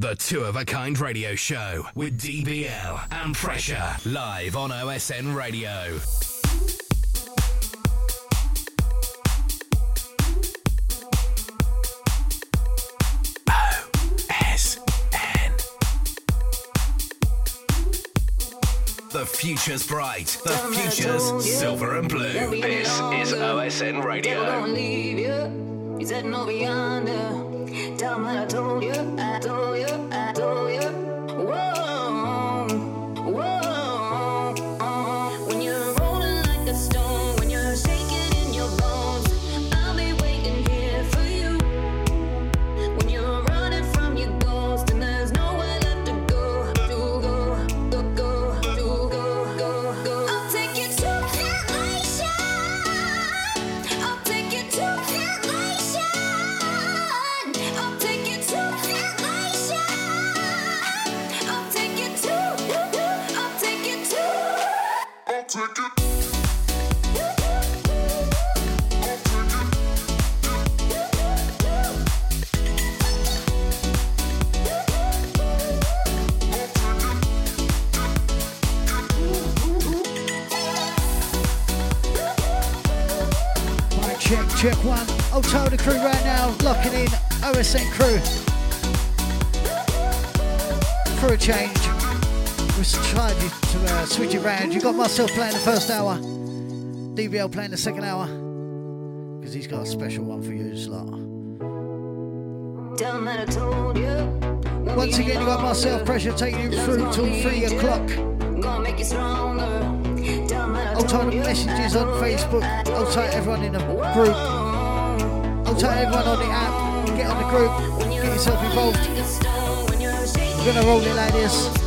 The two of a kind radio show with DBL and Pressure live on OSN Radio. The future's bright. The future's silver and blue. This is OSN Radio. I told you, I told you, tell the crew right now, locking in OSN crew. For a change, we're trying to uh, switch it round. You got myself playing the first hour, DVL playing the second hour, because he's got a special one for you, slot. Tell 'em that I told you. Once again, you got myself pressure taking you through till three o'clock. Gonna make you stronger. Tell 'em that I I'll tell the messages on Facebook. I'll tell everyone in the group. Tell everyone on the app. Get on the group. Get yourself involved. We're gonna roll it like this.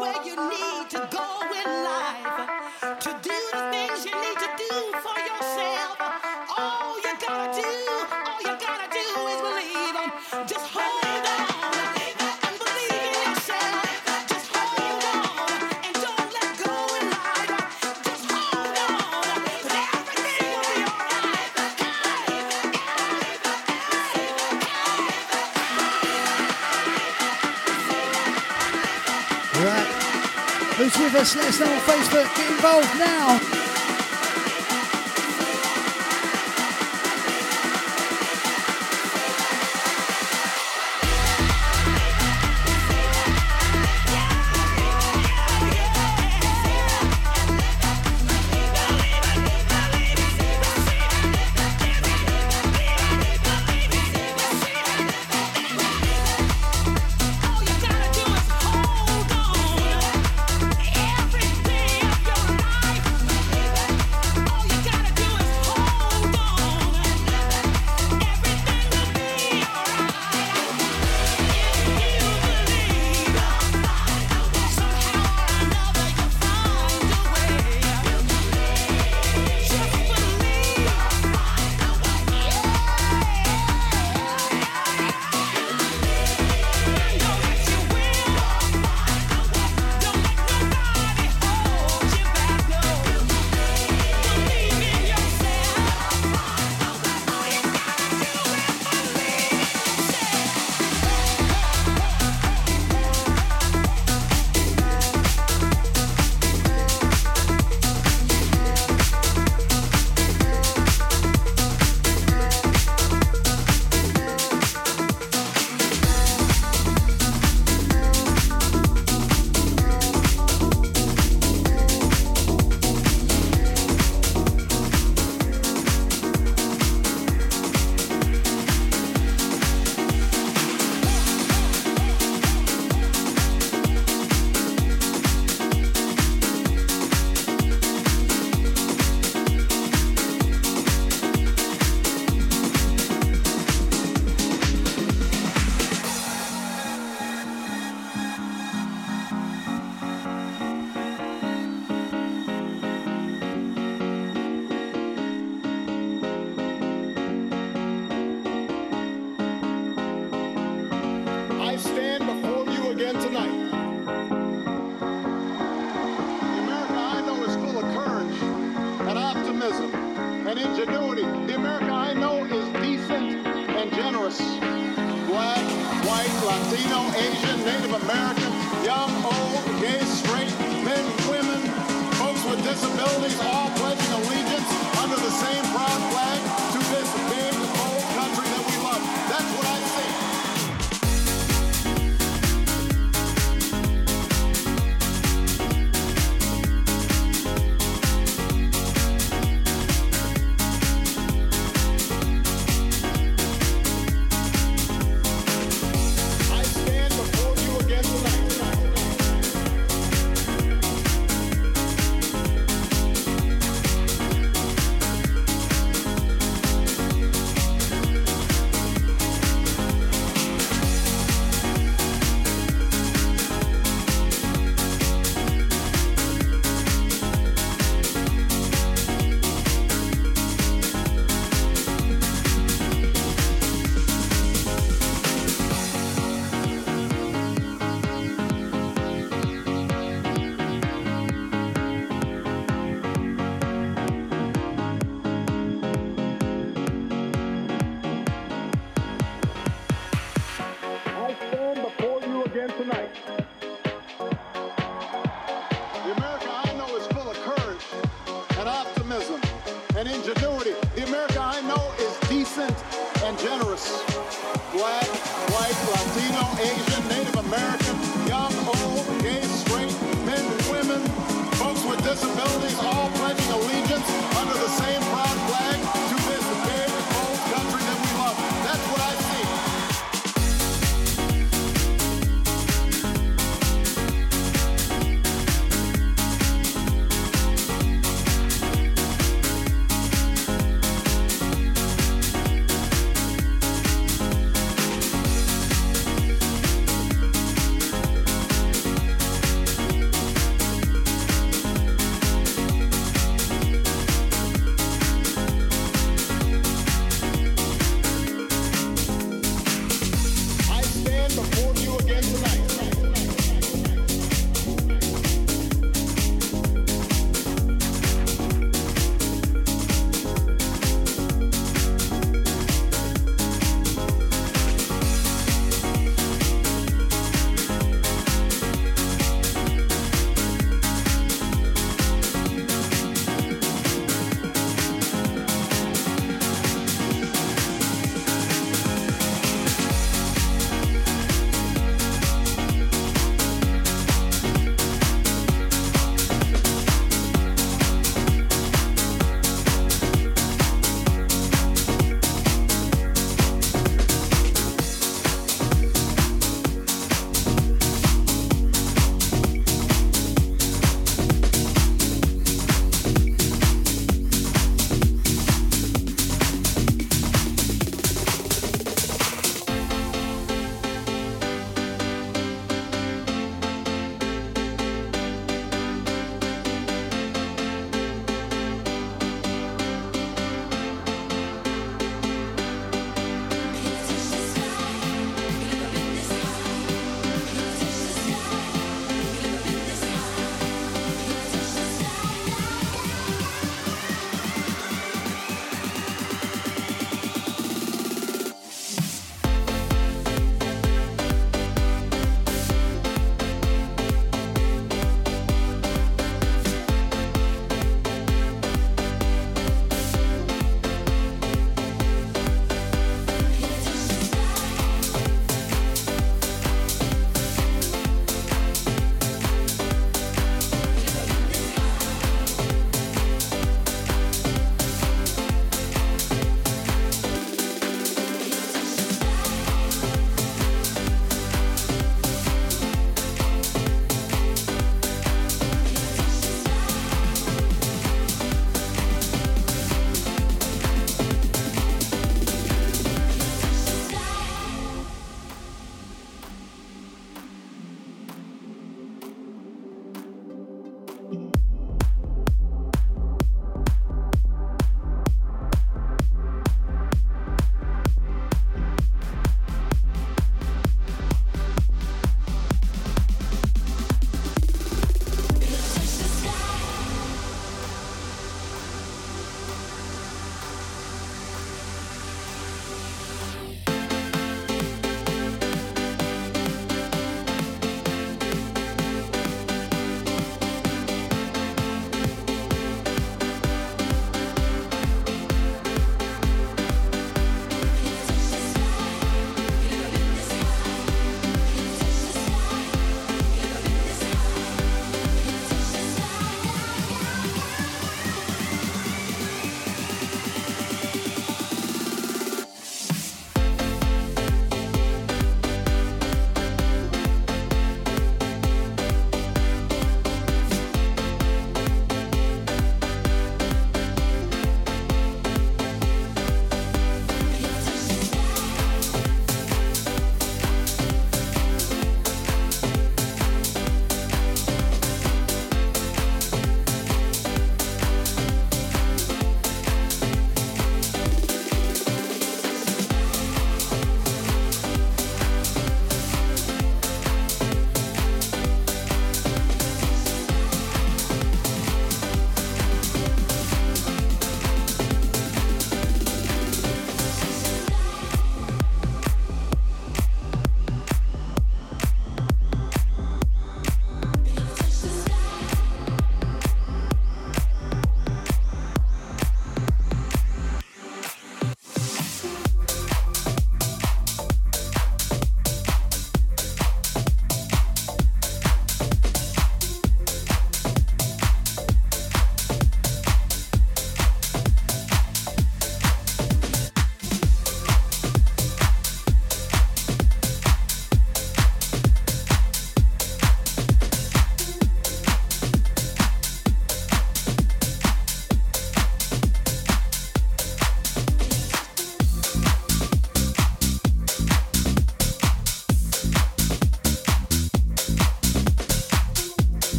With us, let us know on Facebook. Get involved now.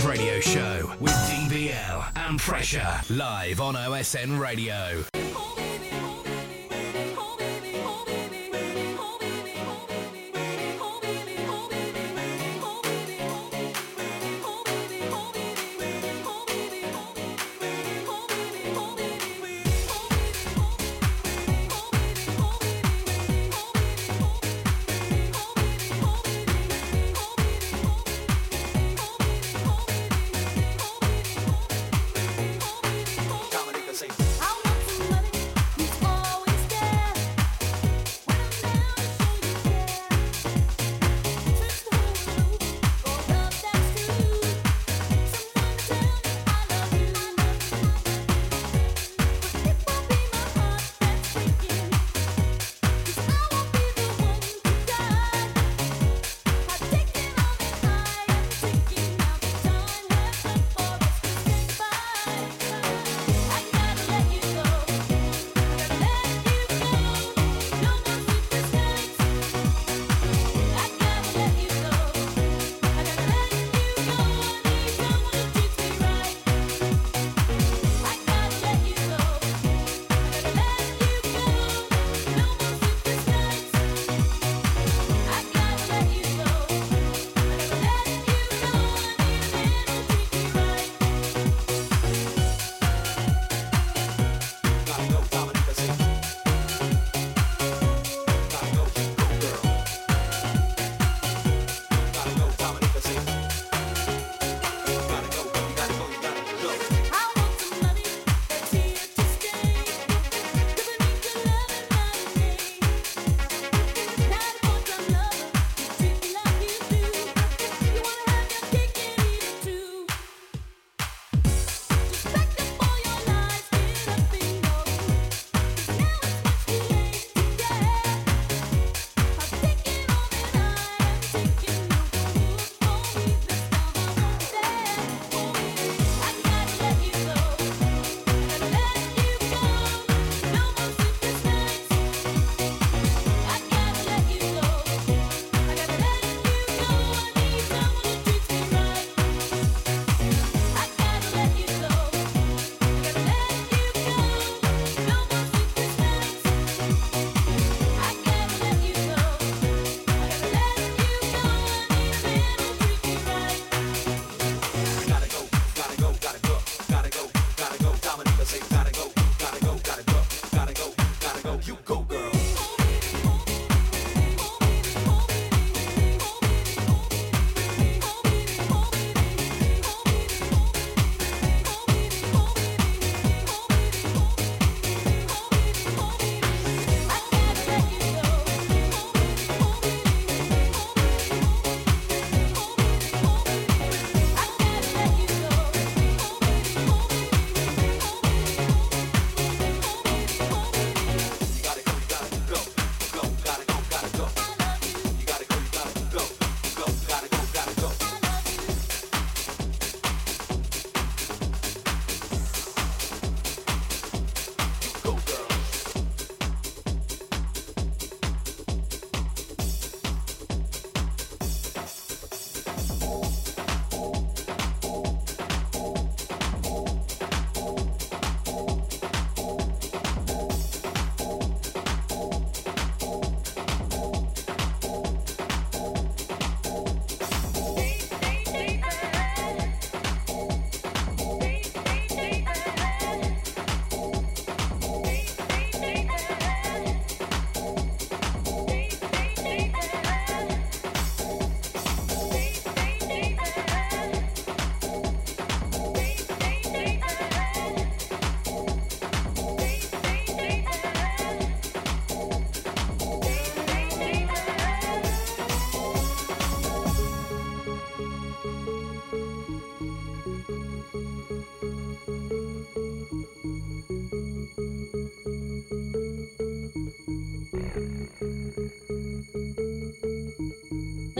Radio Show with DBL and Pressure live on OSN Radio.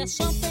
there's something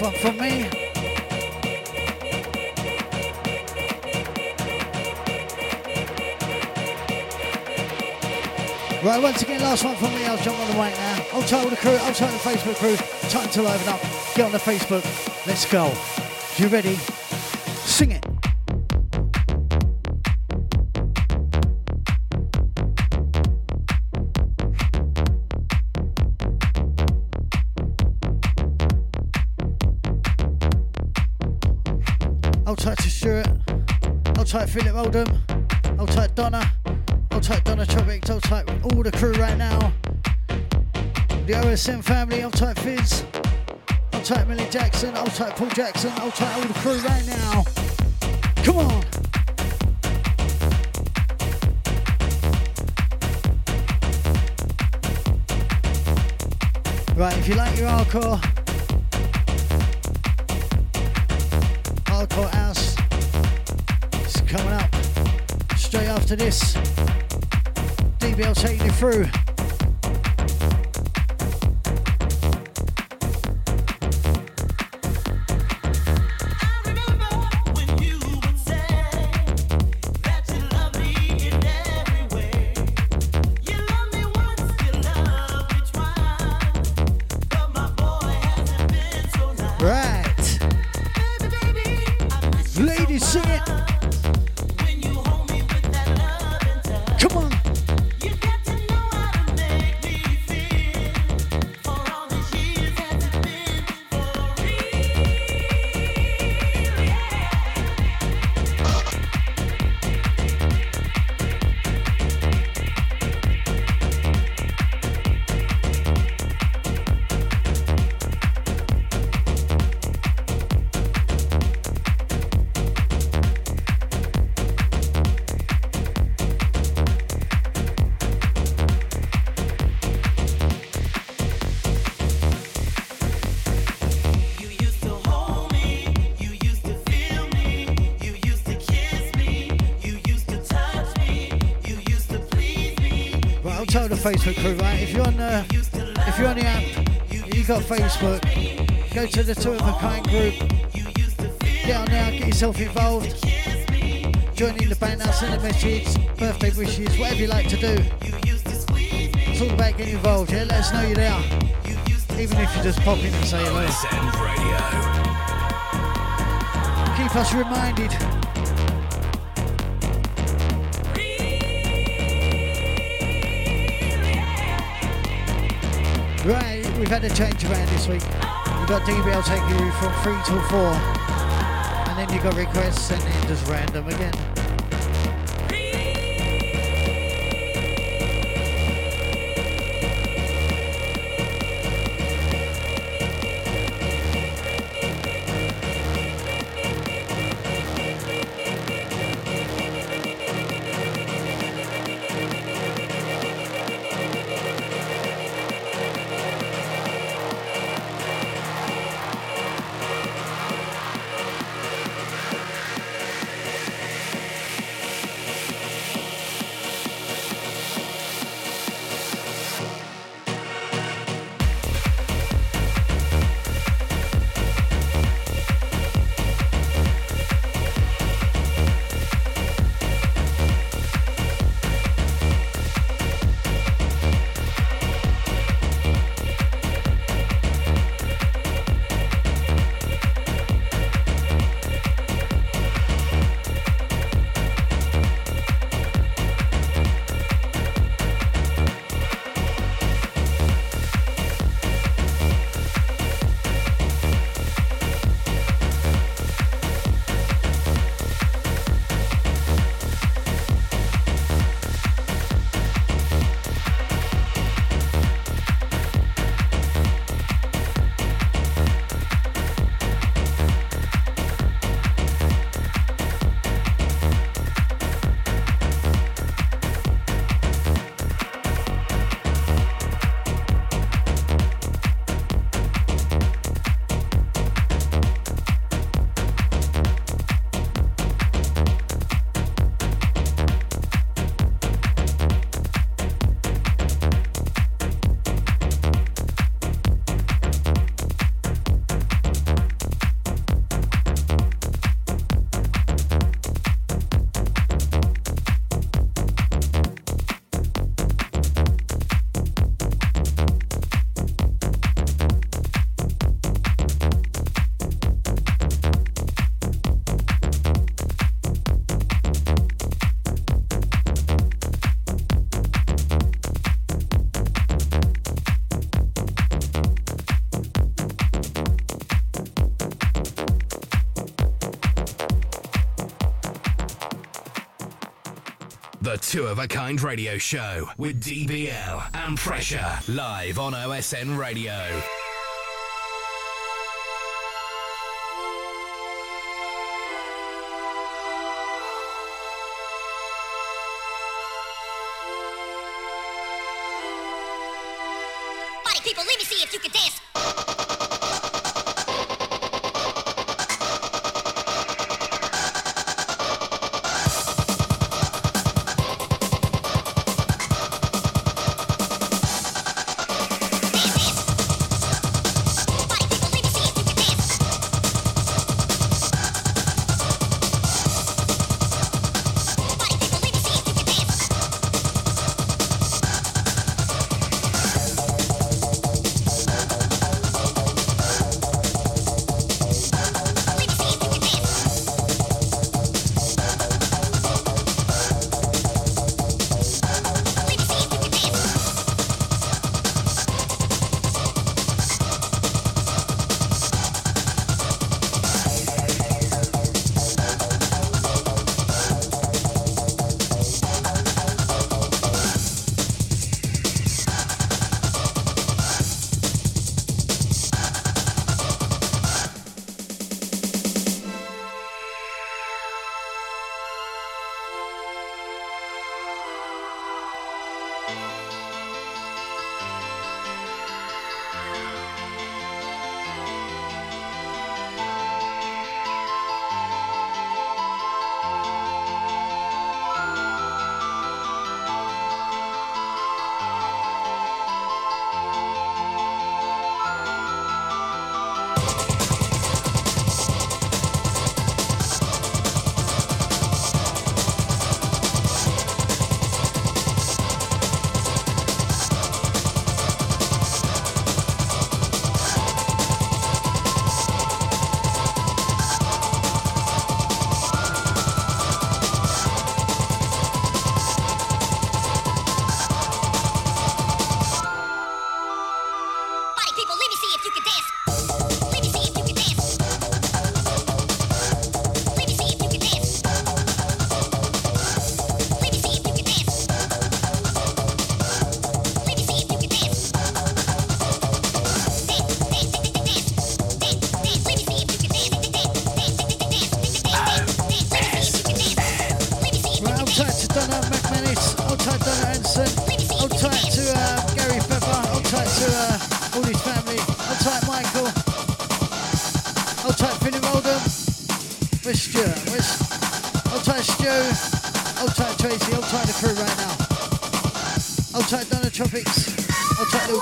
one from me. Right, once again, last one from me. I'll jump on the mic now. I'll tell the crew, I'll tell the Facebook crew. Time to liven up. Get on the Facebook. Let's go. You ready? Philip Oldham. I'll type Donna. I'll type Donna Tropic. I'll type all the crew right now. The OSN family. I'll type Fizz. I'll type Millie Jackson. I'll type Paul Jackson. I'll type all the crew right now. Come on. Right, if you like your hardcore after this. DBL taking you through. Facebook crew, right? If you're on the if you're on the app, you got Facebook, go to the two of a kind group, get on there, get yourself involved, join in the banner, send a message, birthday wishes, whatever you like to do. It's all about getting involved, yeah? Let us know you're there. Even if you just pop in and say hello. Keep us reminded. Right, we've had a change around this week. We've got DBL taking you from 3 till 4. And then you've got requests and then just random again. two of a kind radio show with DBL and Pressure live on OSN Radio.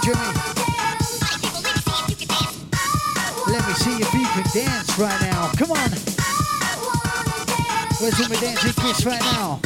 Jimmy. Let me see if you can dance right now. Come on. Let's do a dancing kiss right now.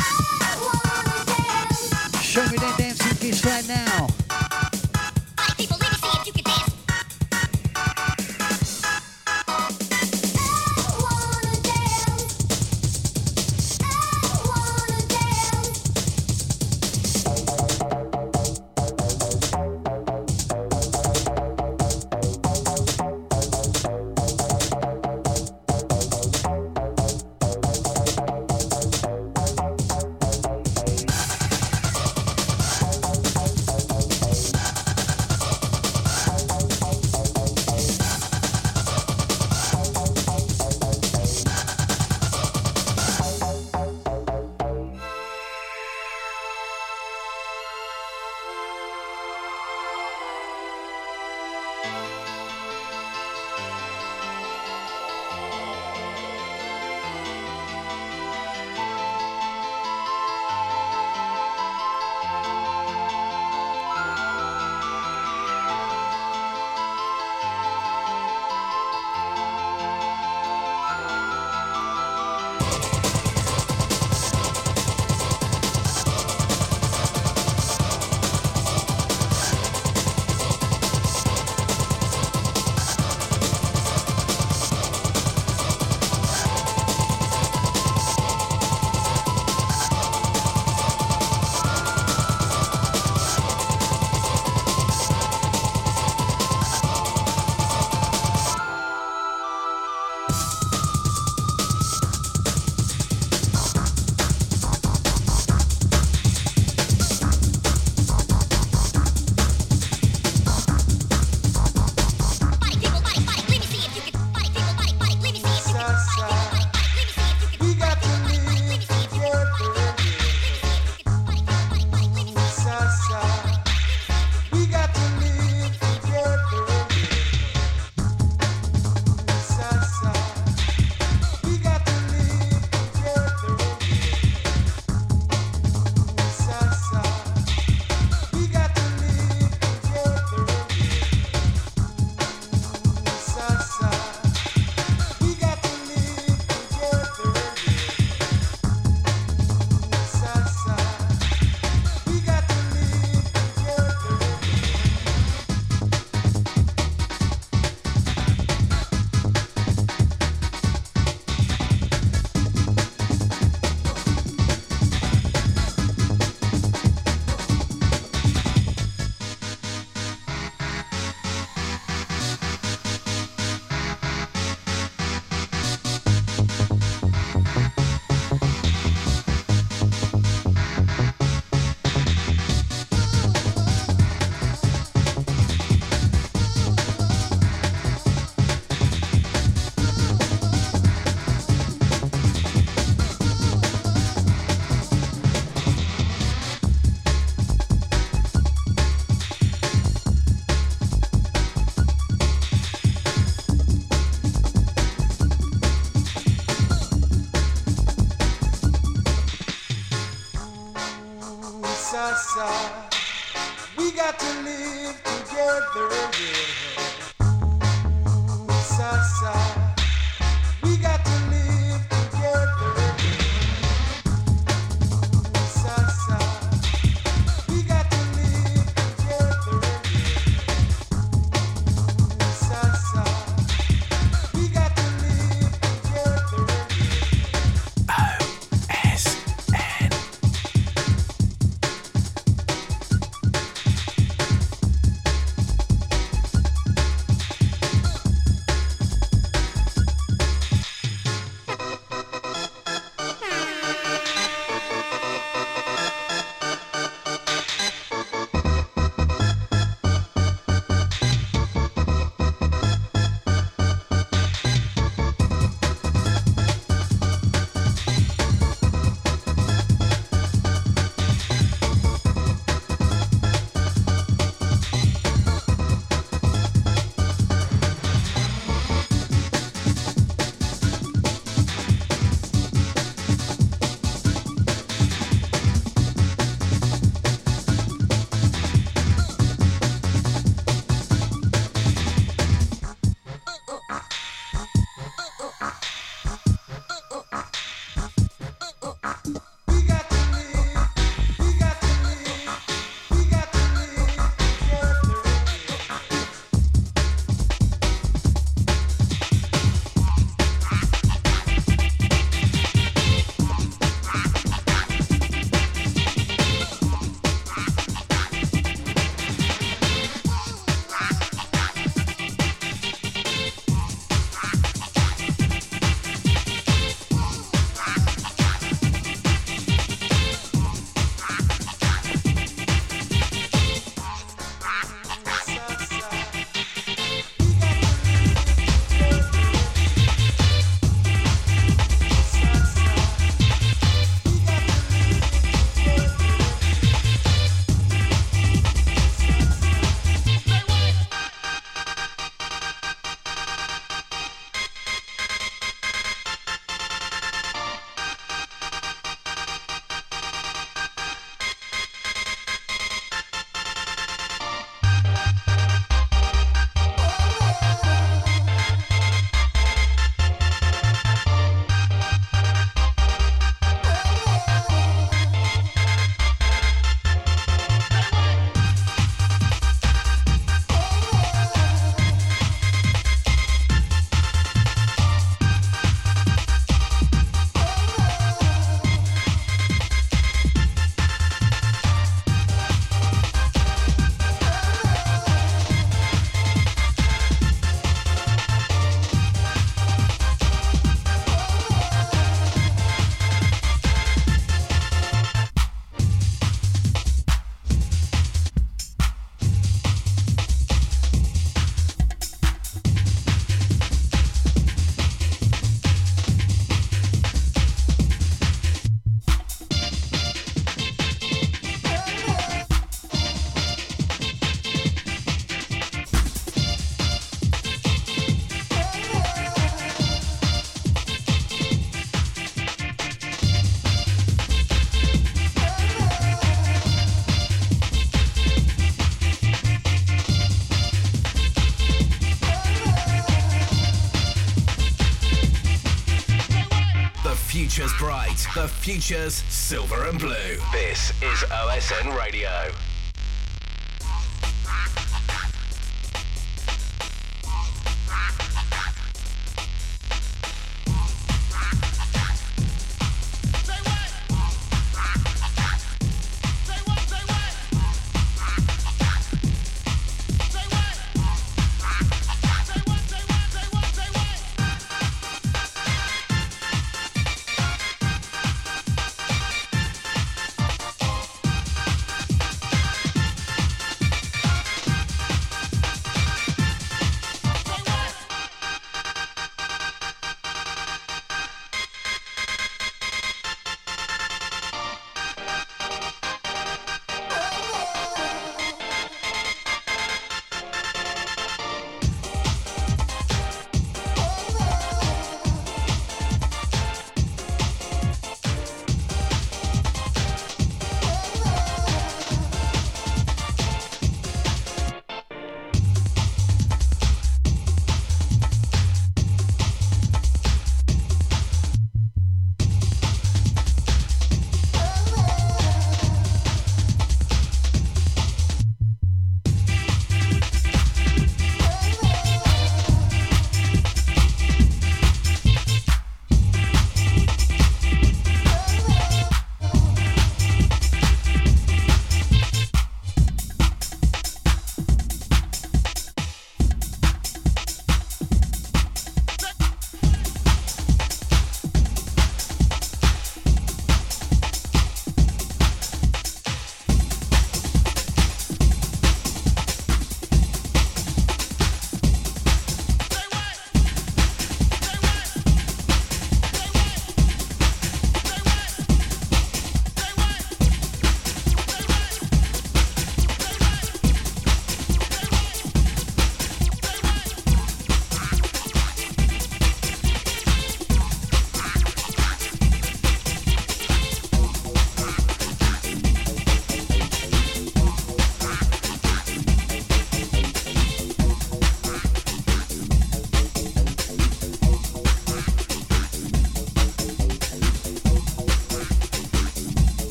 The future's silver and blue. This is OSN Radio.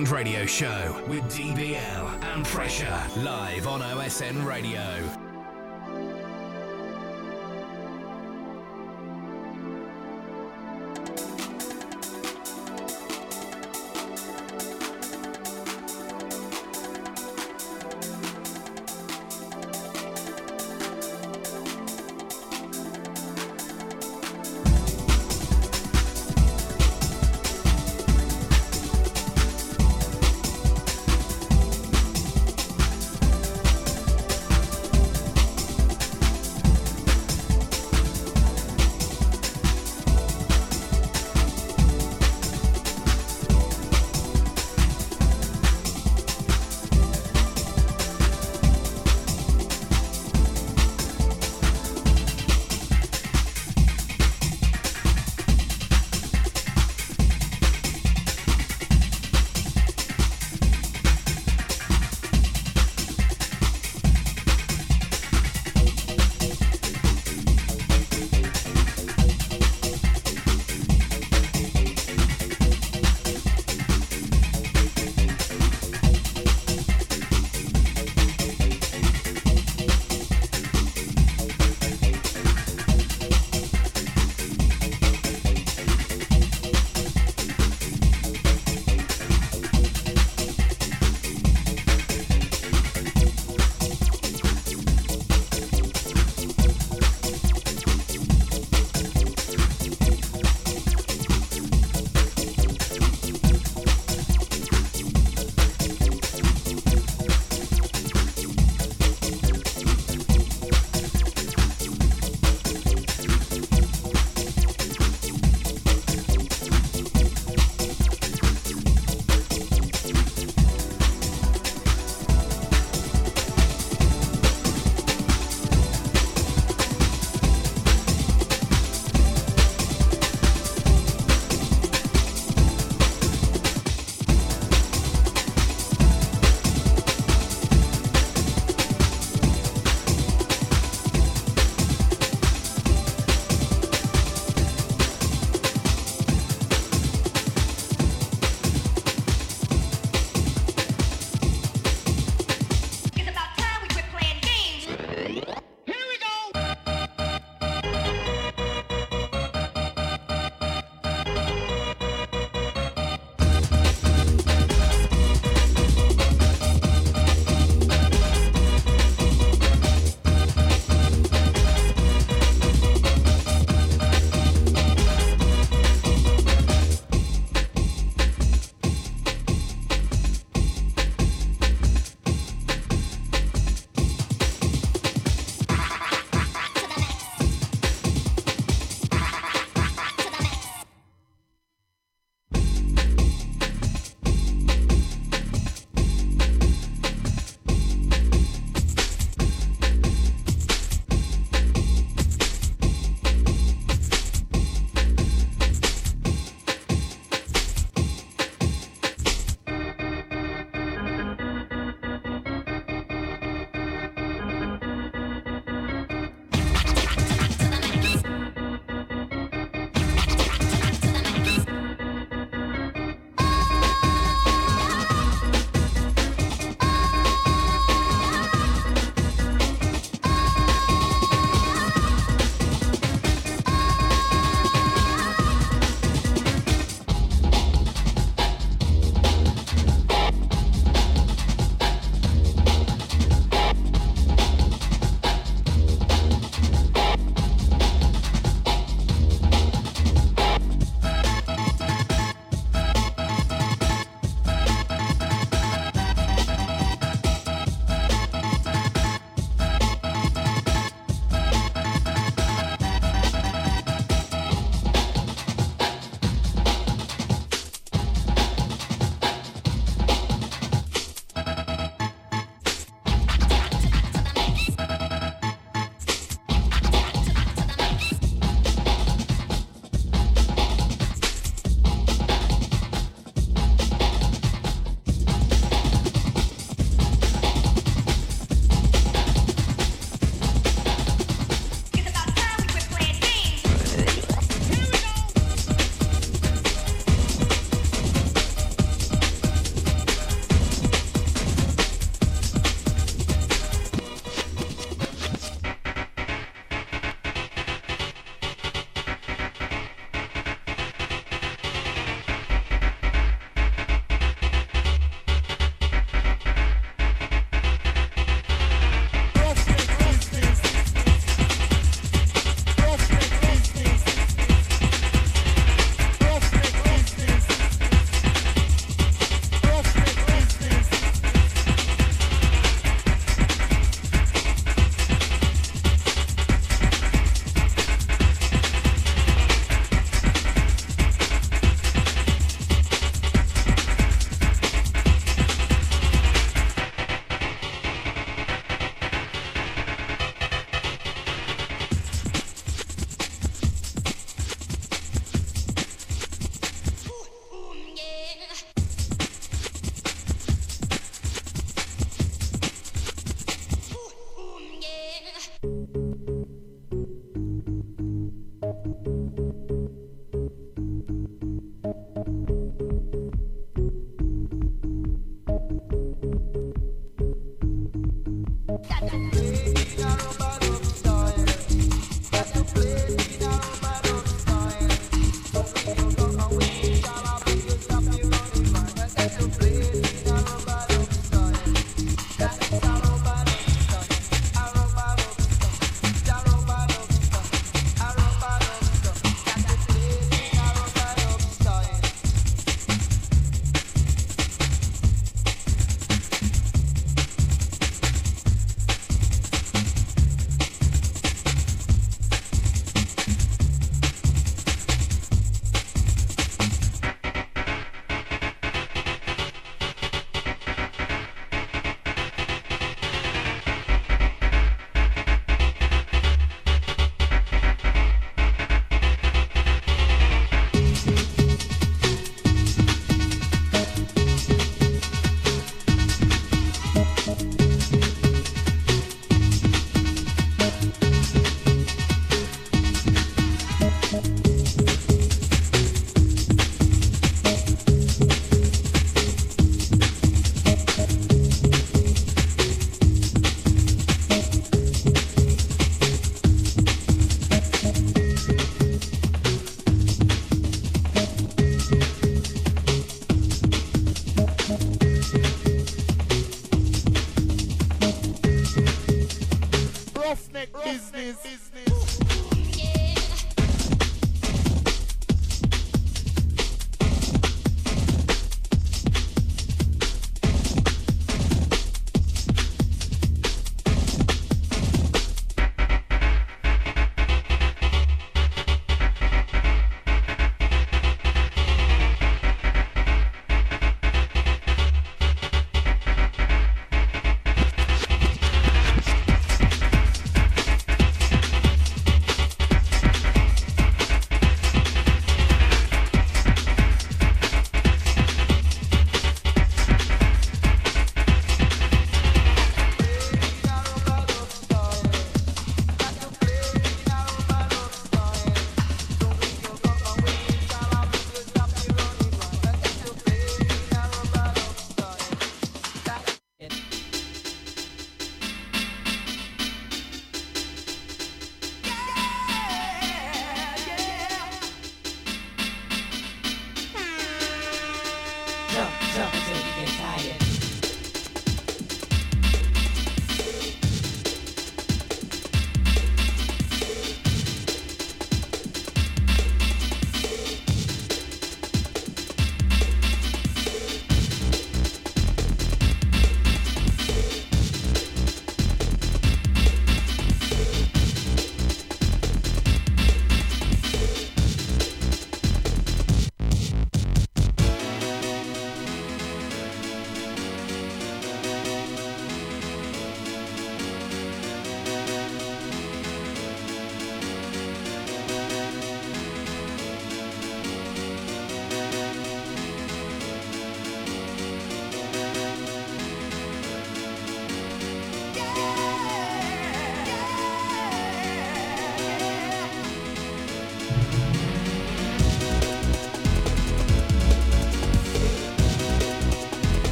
Kind Radio Show with DBL and Pressure live on OSN Radio.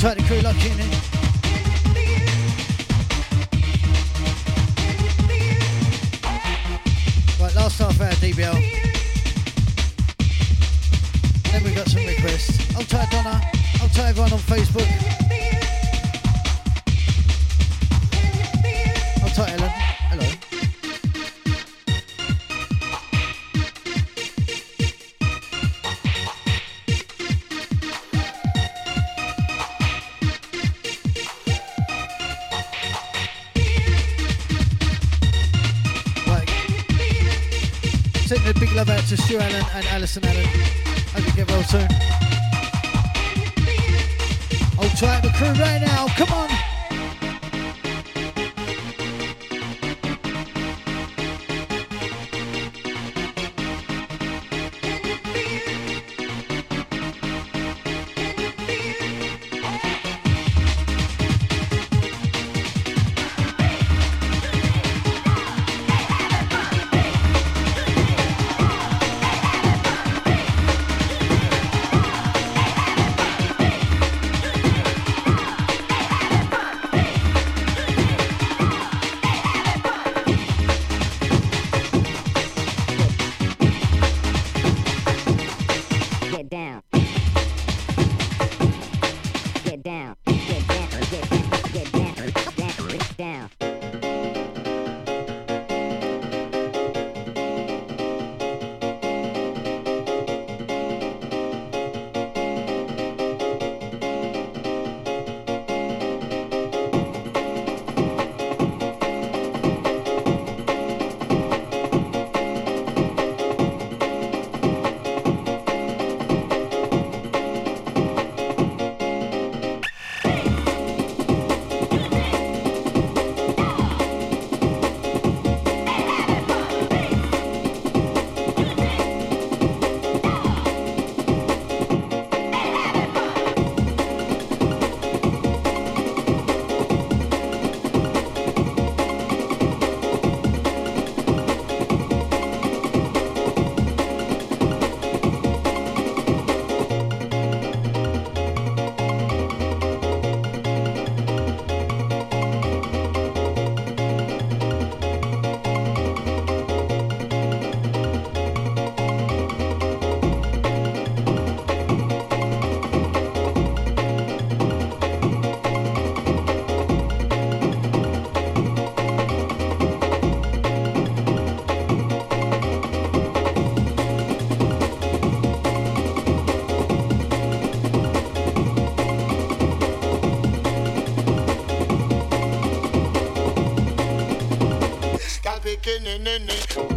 Try to crew lock in. Eh? to Stu Allen and Alison Allen. Hope you get well soon. Hold tight, the crew right now. Come on. na na na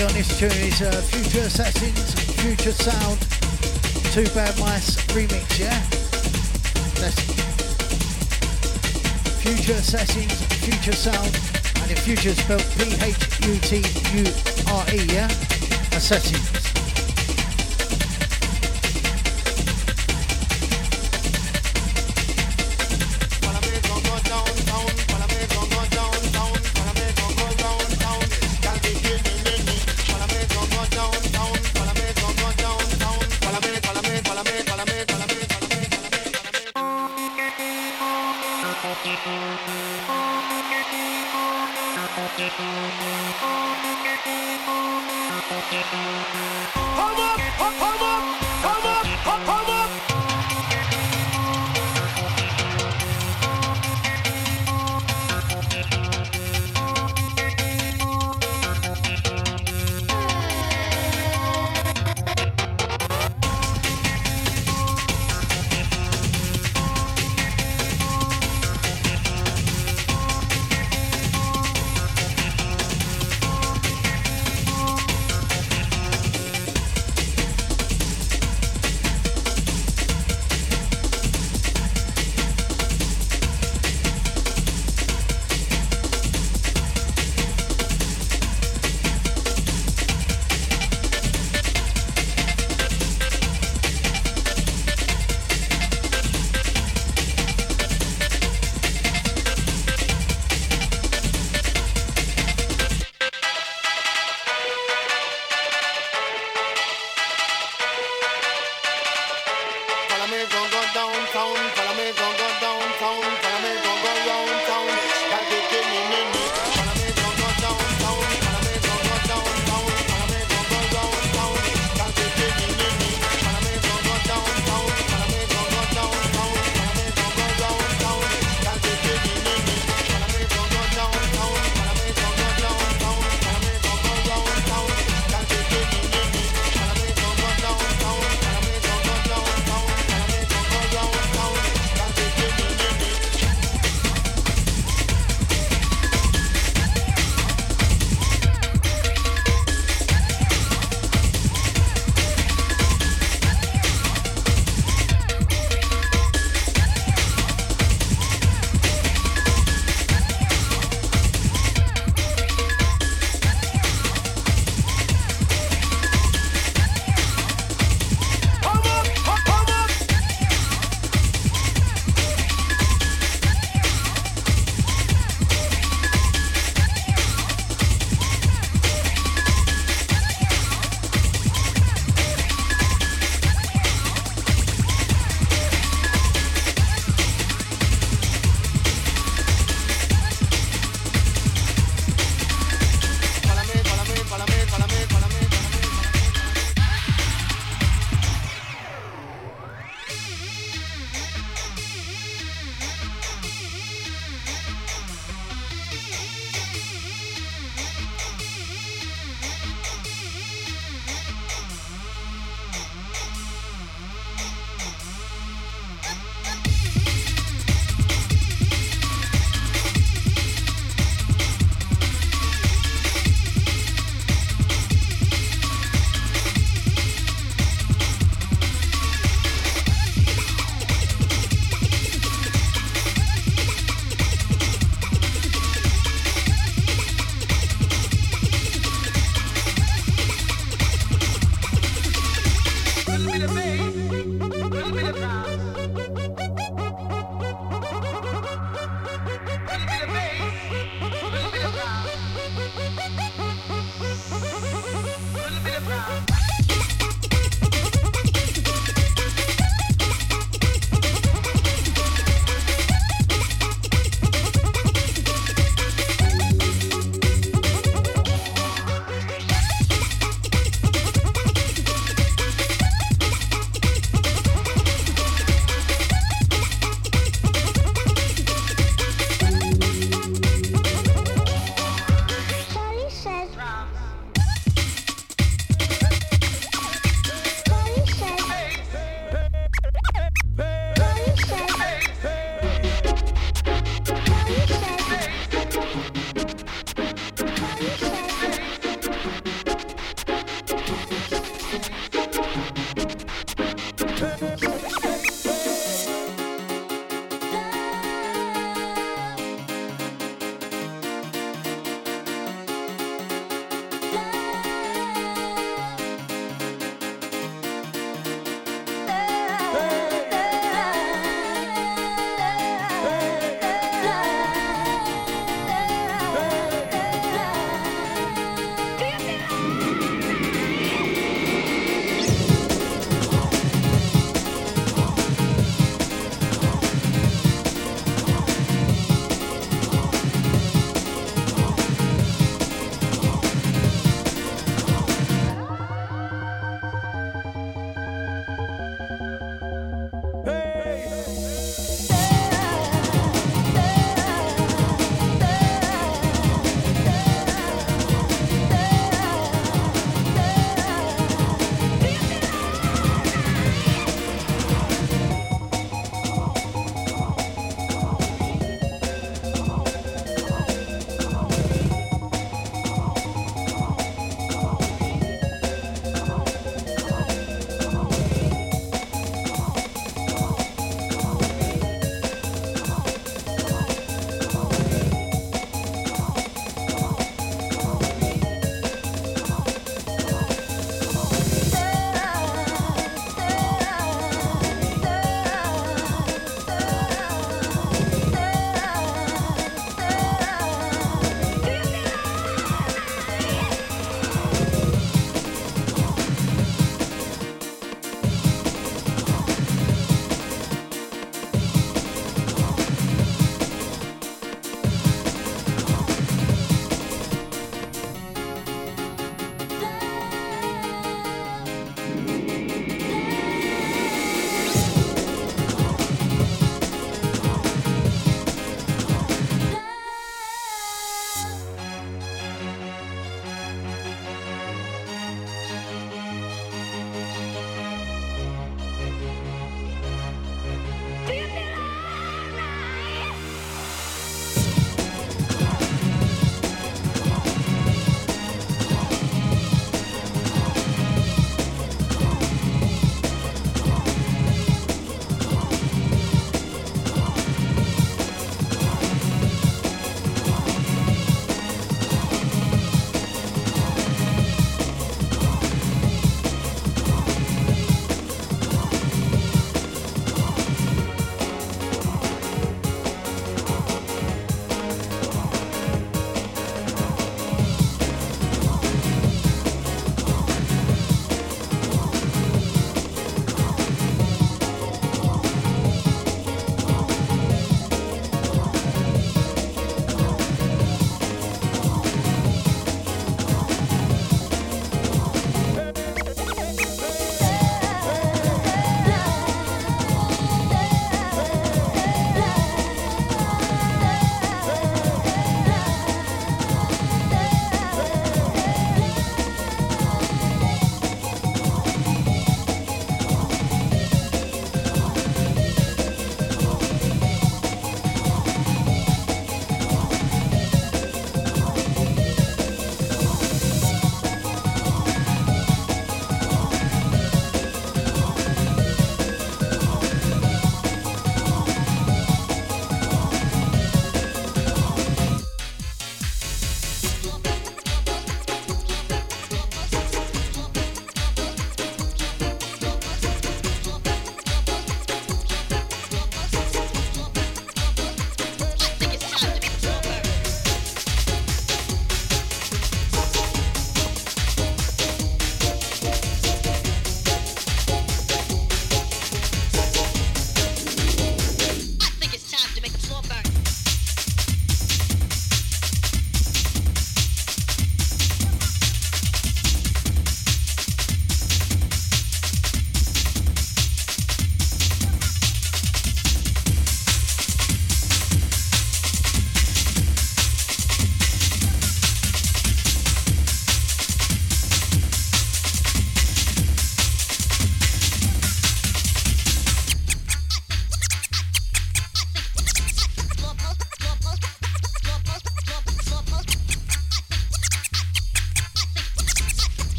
Idea on this tune is uh, Phuture Assassins, Future Sound, Two Bad Mice remix, yeah? That's Phuture Assassins, Future Sound, and the future spelled P-H-U-T-U-R-E, yeah? Assassins.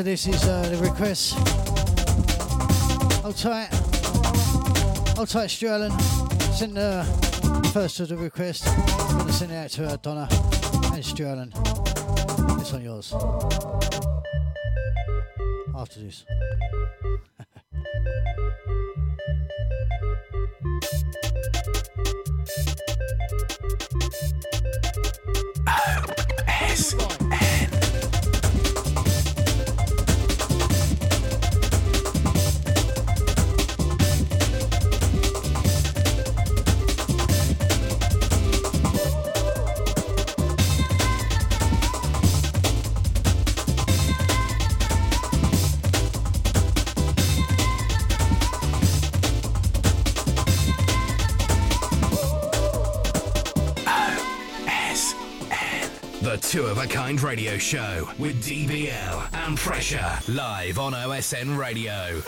After this is uh, the request. Hold tight. Hold tight, Allen. Send the first of the request. I'm going to send it out to uh, Donna and Allen. This one yours. Radio Show with DBL and Pressure live on OSN Radio.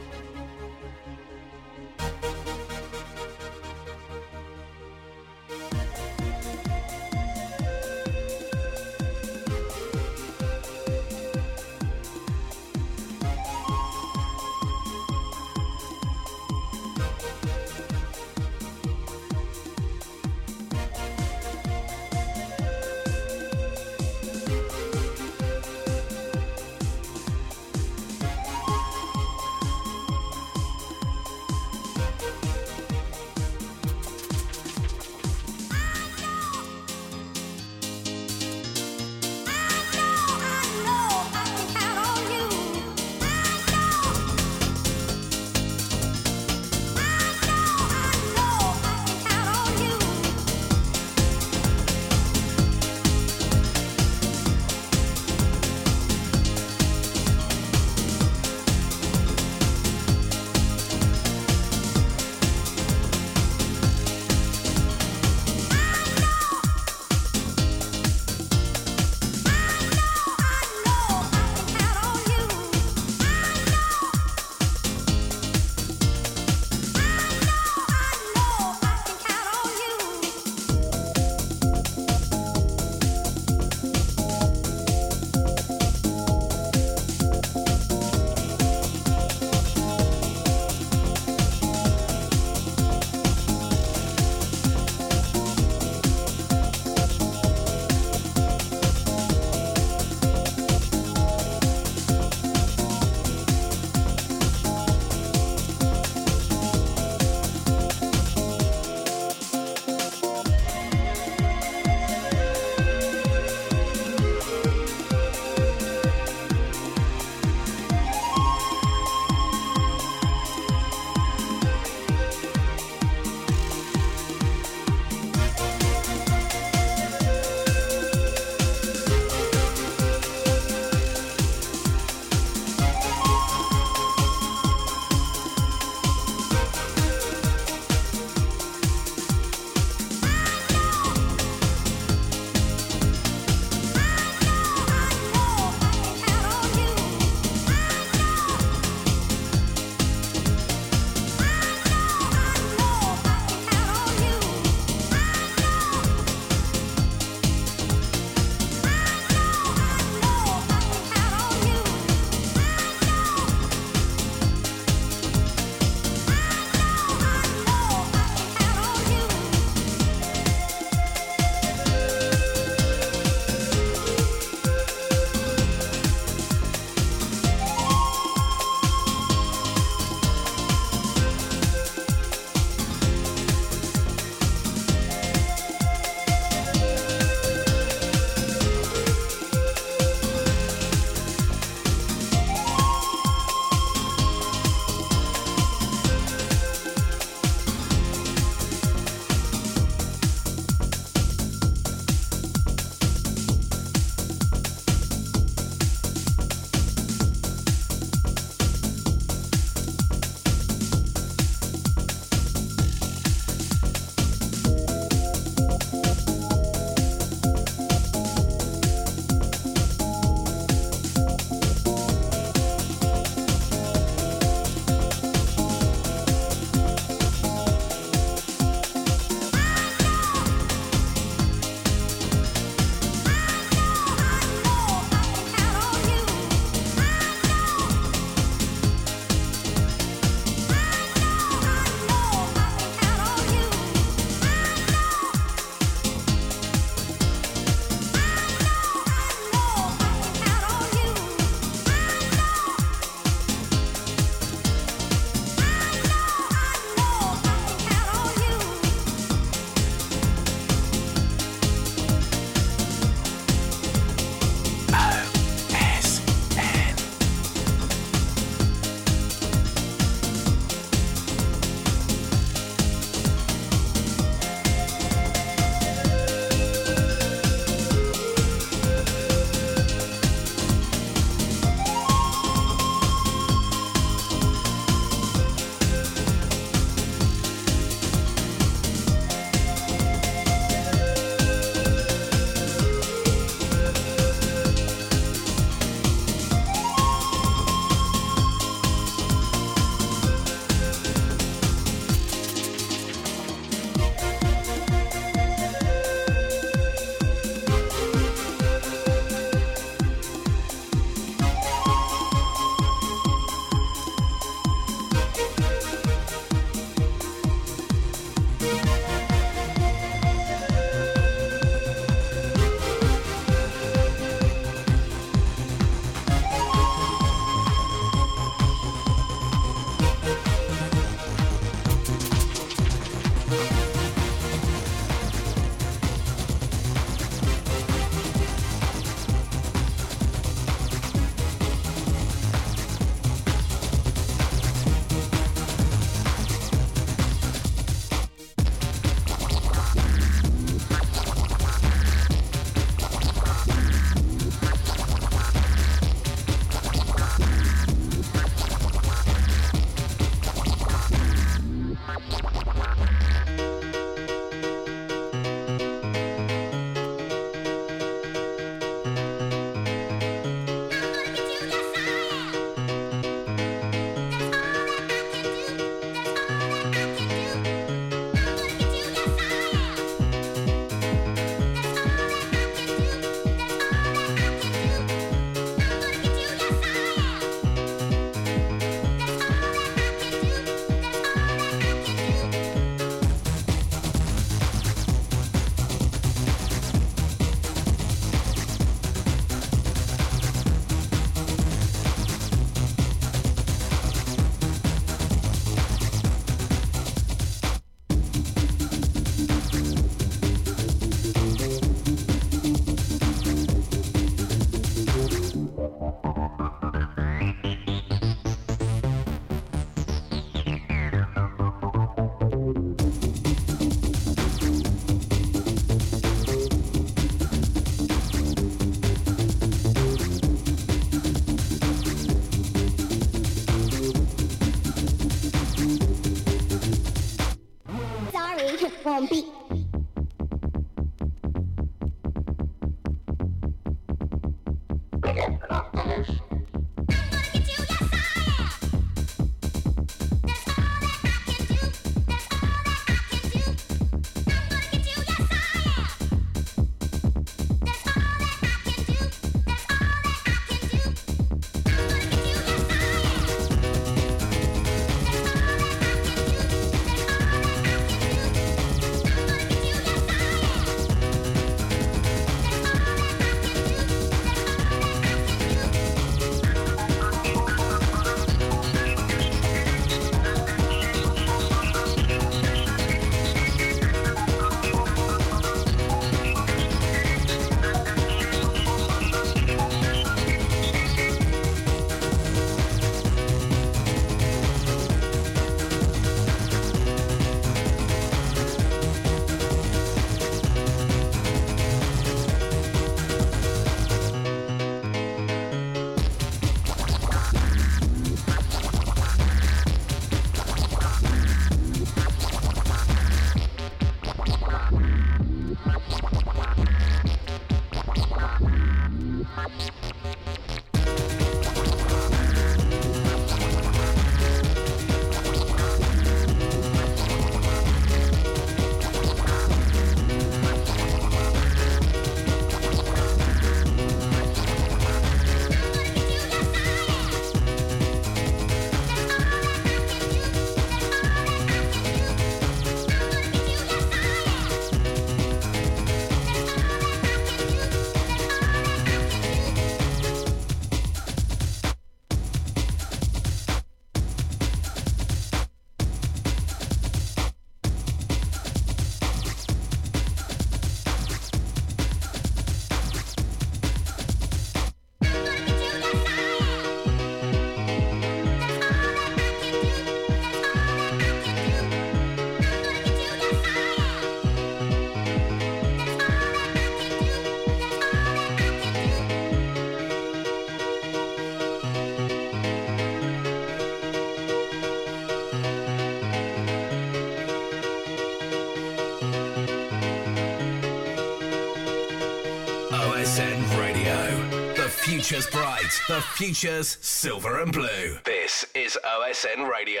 The future's silver and blue. This is OSN Radio.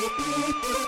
Thank you.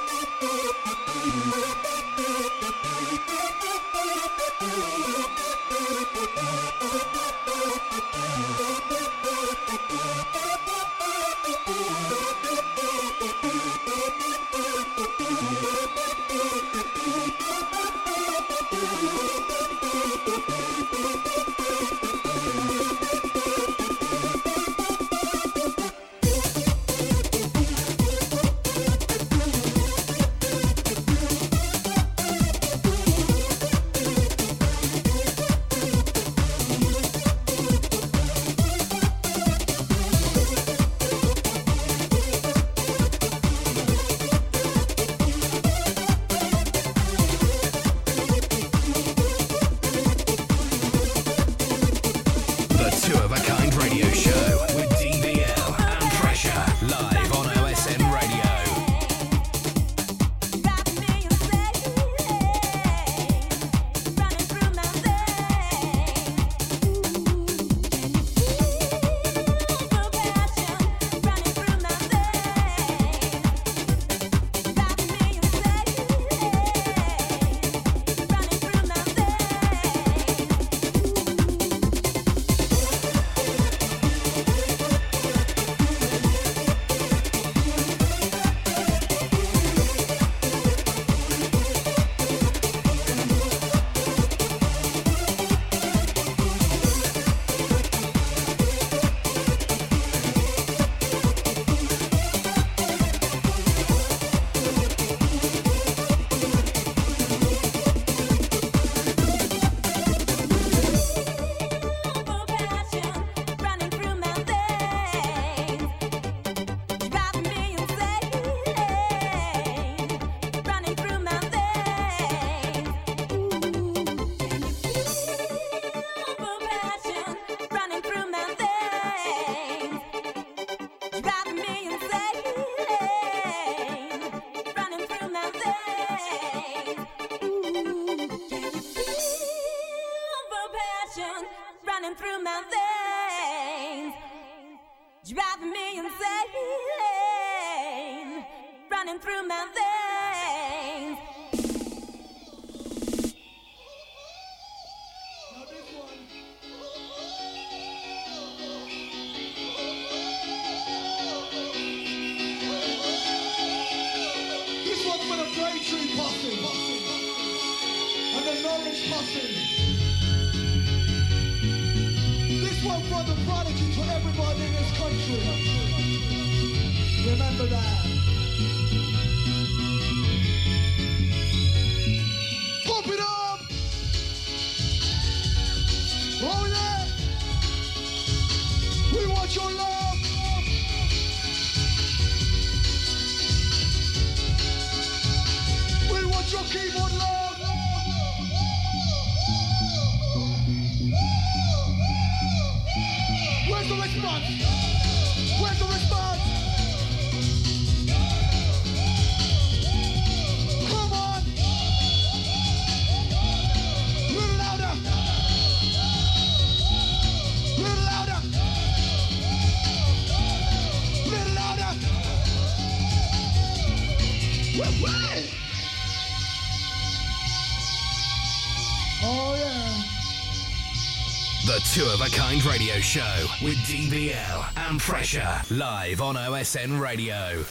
For the Braintree posse and the Norwich posse. This one for the prodigy for everybody in this country. Remember that. Response? Two of a Kind Radio Show with DBL and Pressure live on OSN Radio.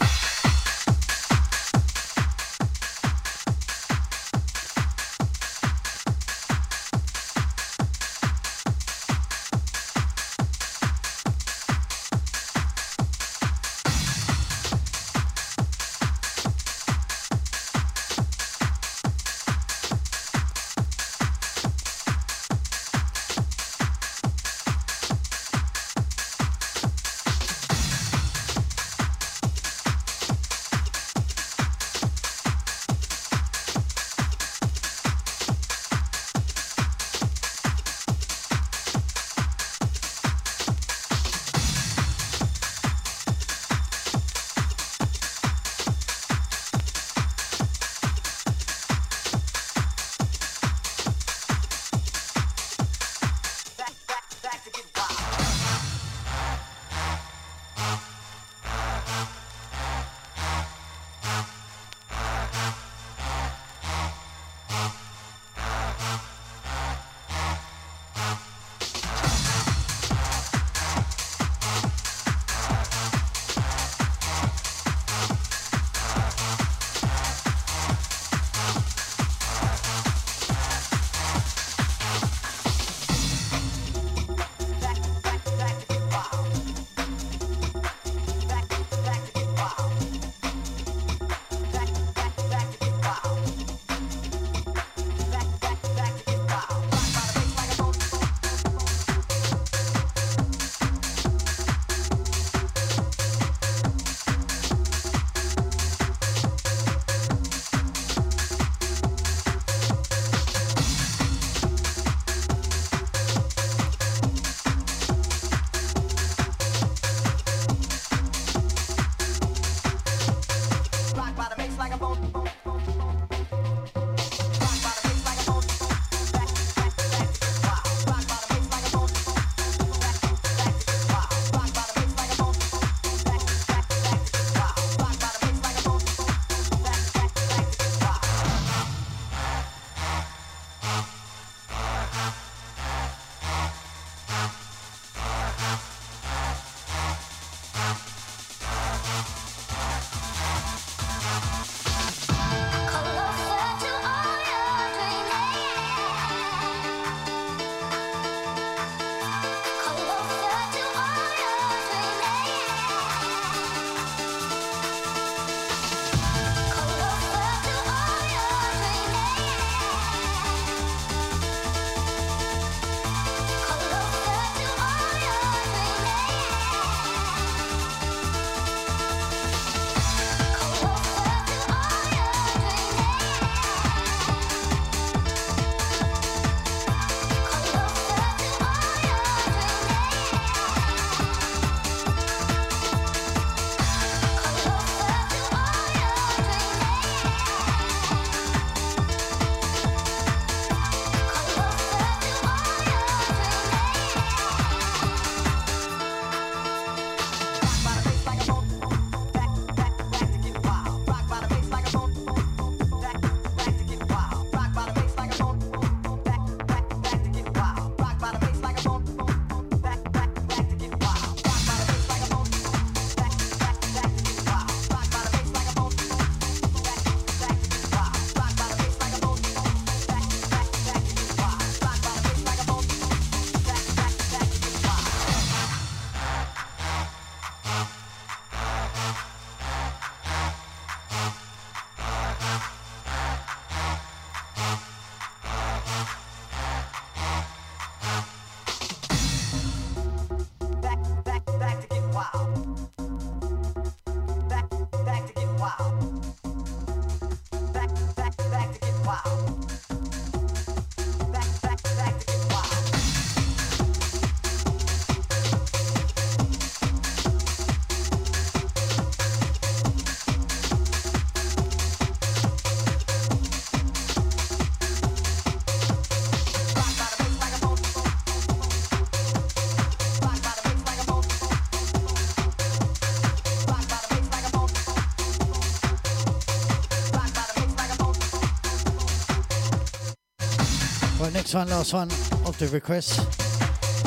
Next one, last one of the requests.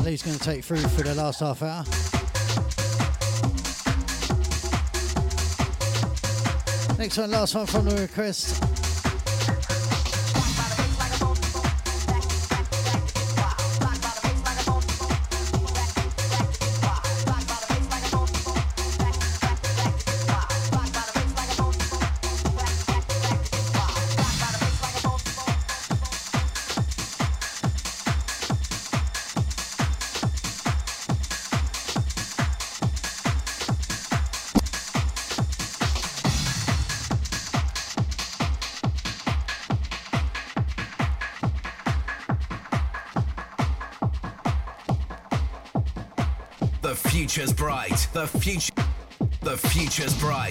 Lee's going to take through for the last half hour. Next one, last one from the request.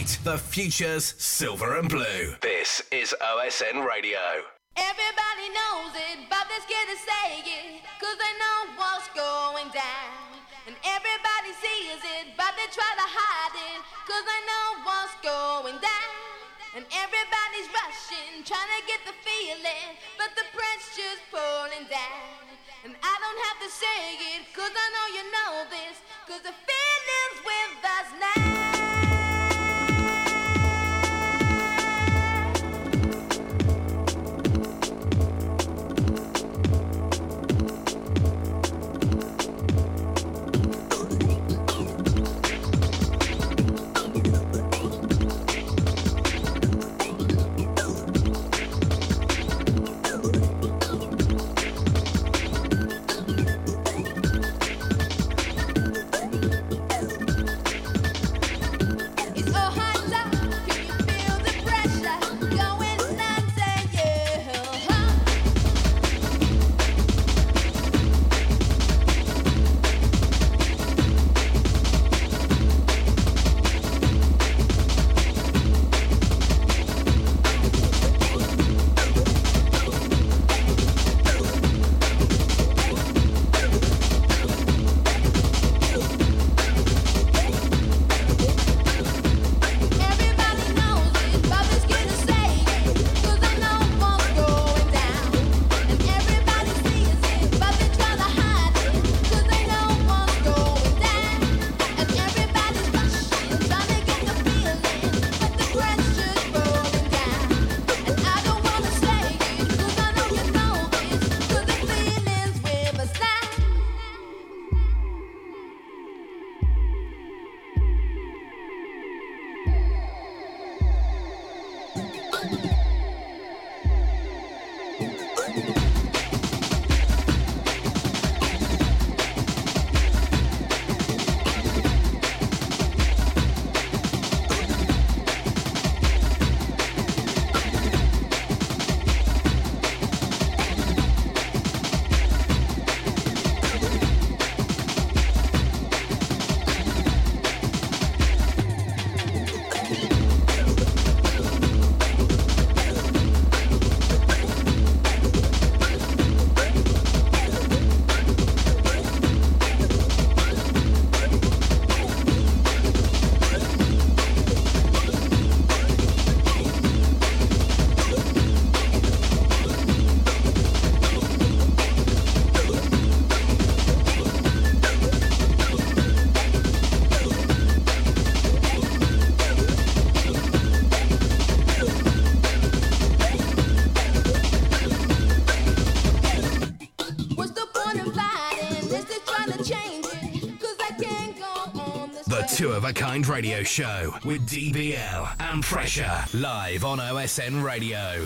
Future's. The future's silver and blue. This is OSN Radio. Everybody knows it, but they're scared to say it, cause they know what's going down. And everybody sees it, but they try to hide it, cause they know what's going down. And everybody's rushing, trying to get the feeling, but the pressure's pulling down. And I don't have to say it, cause I know you know this, cause the feeling's with us now. Kind Radio Show with DBL and Pressure live on OSN Radio.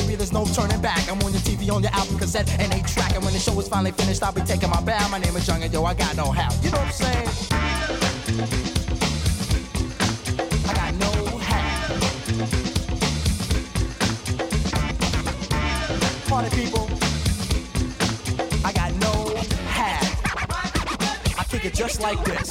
there's no turning back. I'm on your TV, on your album cassette, and a track. And when the show is finally finished, I'll be taking my bow. My name is Young, and yo, I got no how. You know what I'm saying? I got no how. Party people, I got no how. I kick it just like this.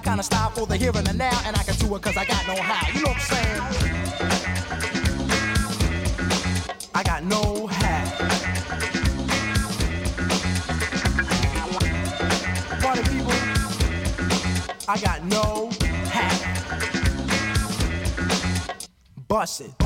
style for the here and the now, and I can do it cause I got no how. You know what I'm saying? I got no how. Party people, I got no it. Bust it.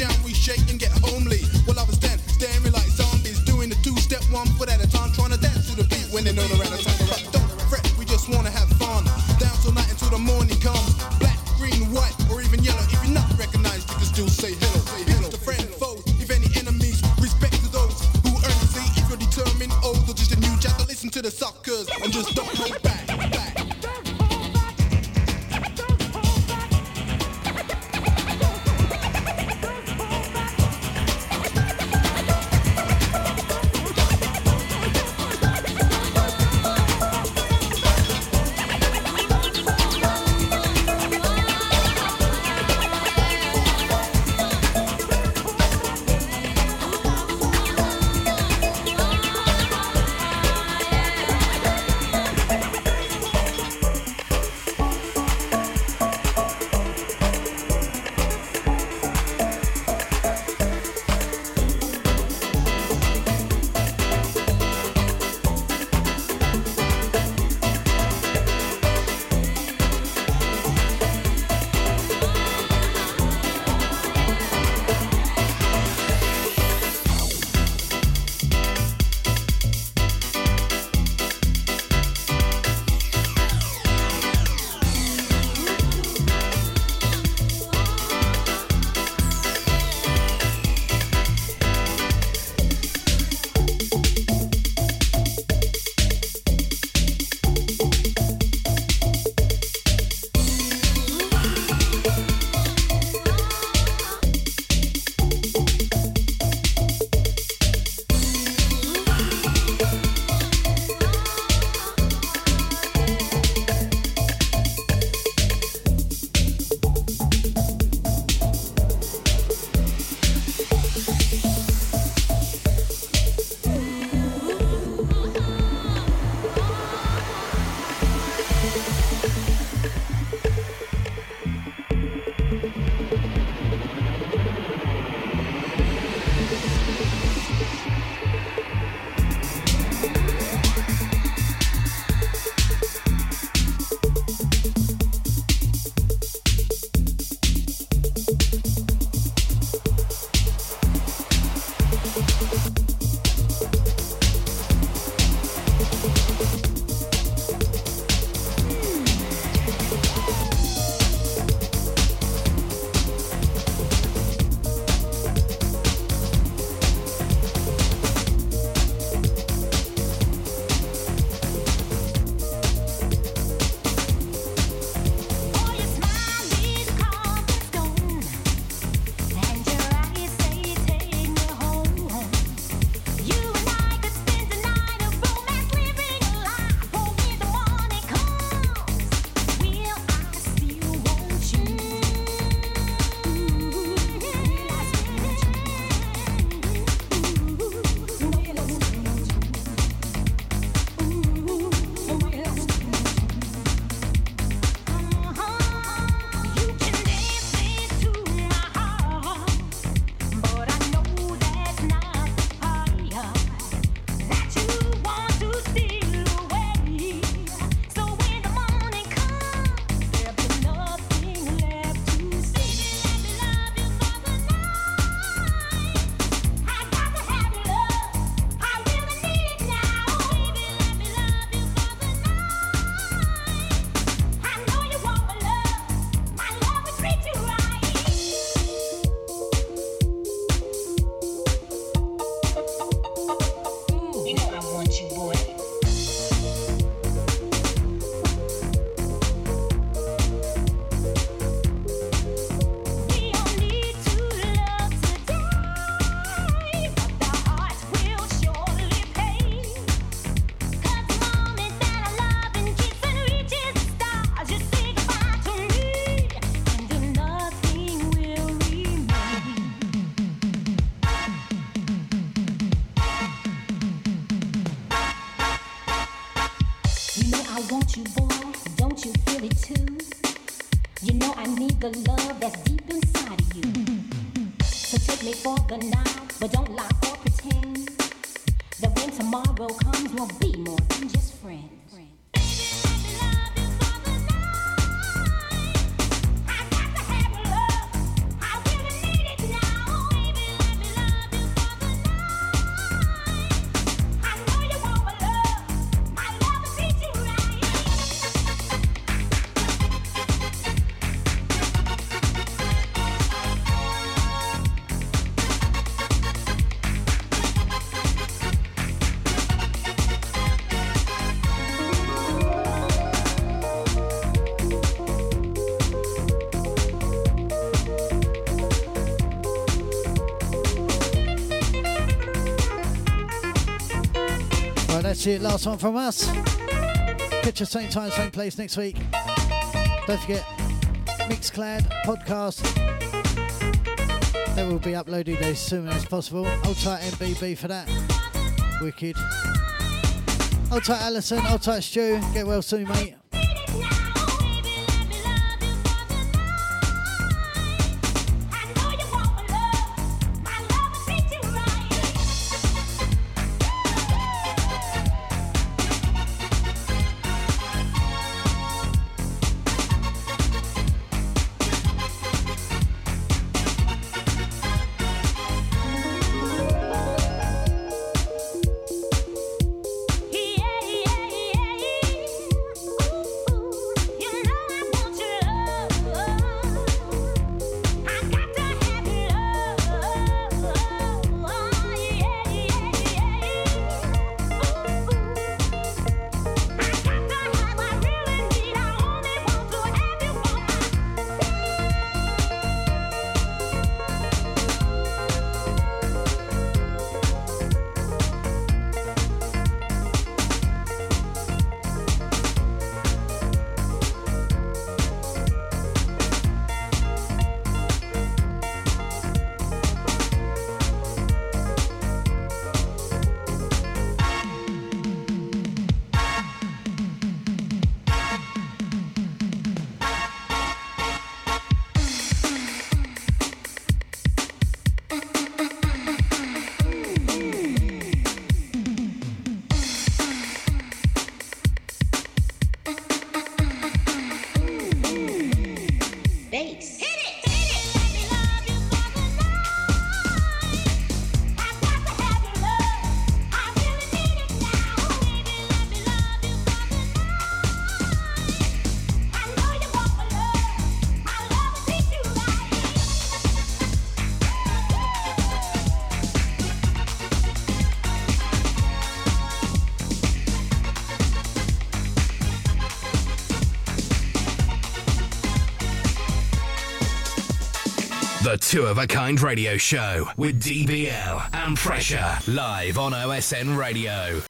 Even that's it. Last one from us. Catch us same time, same place next week. Don't forget, Mixcloud podcast. They will be uploaded as soon as possible. Hold tight MBB for that. Wicked. Hold tight Alison, hold tight Stu. Get well soon, mate. Of a Kind Radio Show with DBL and Pressure live on OSN Radio.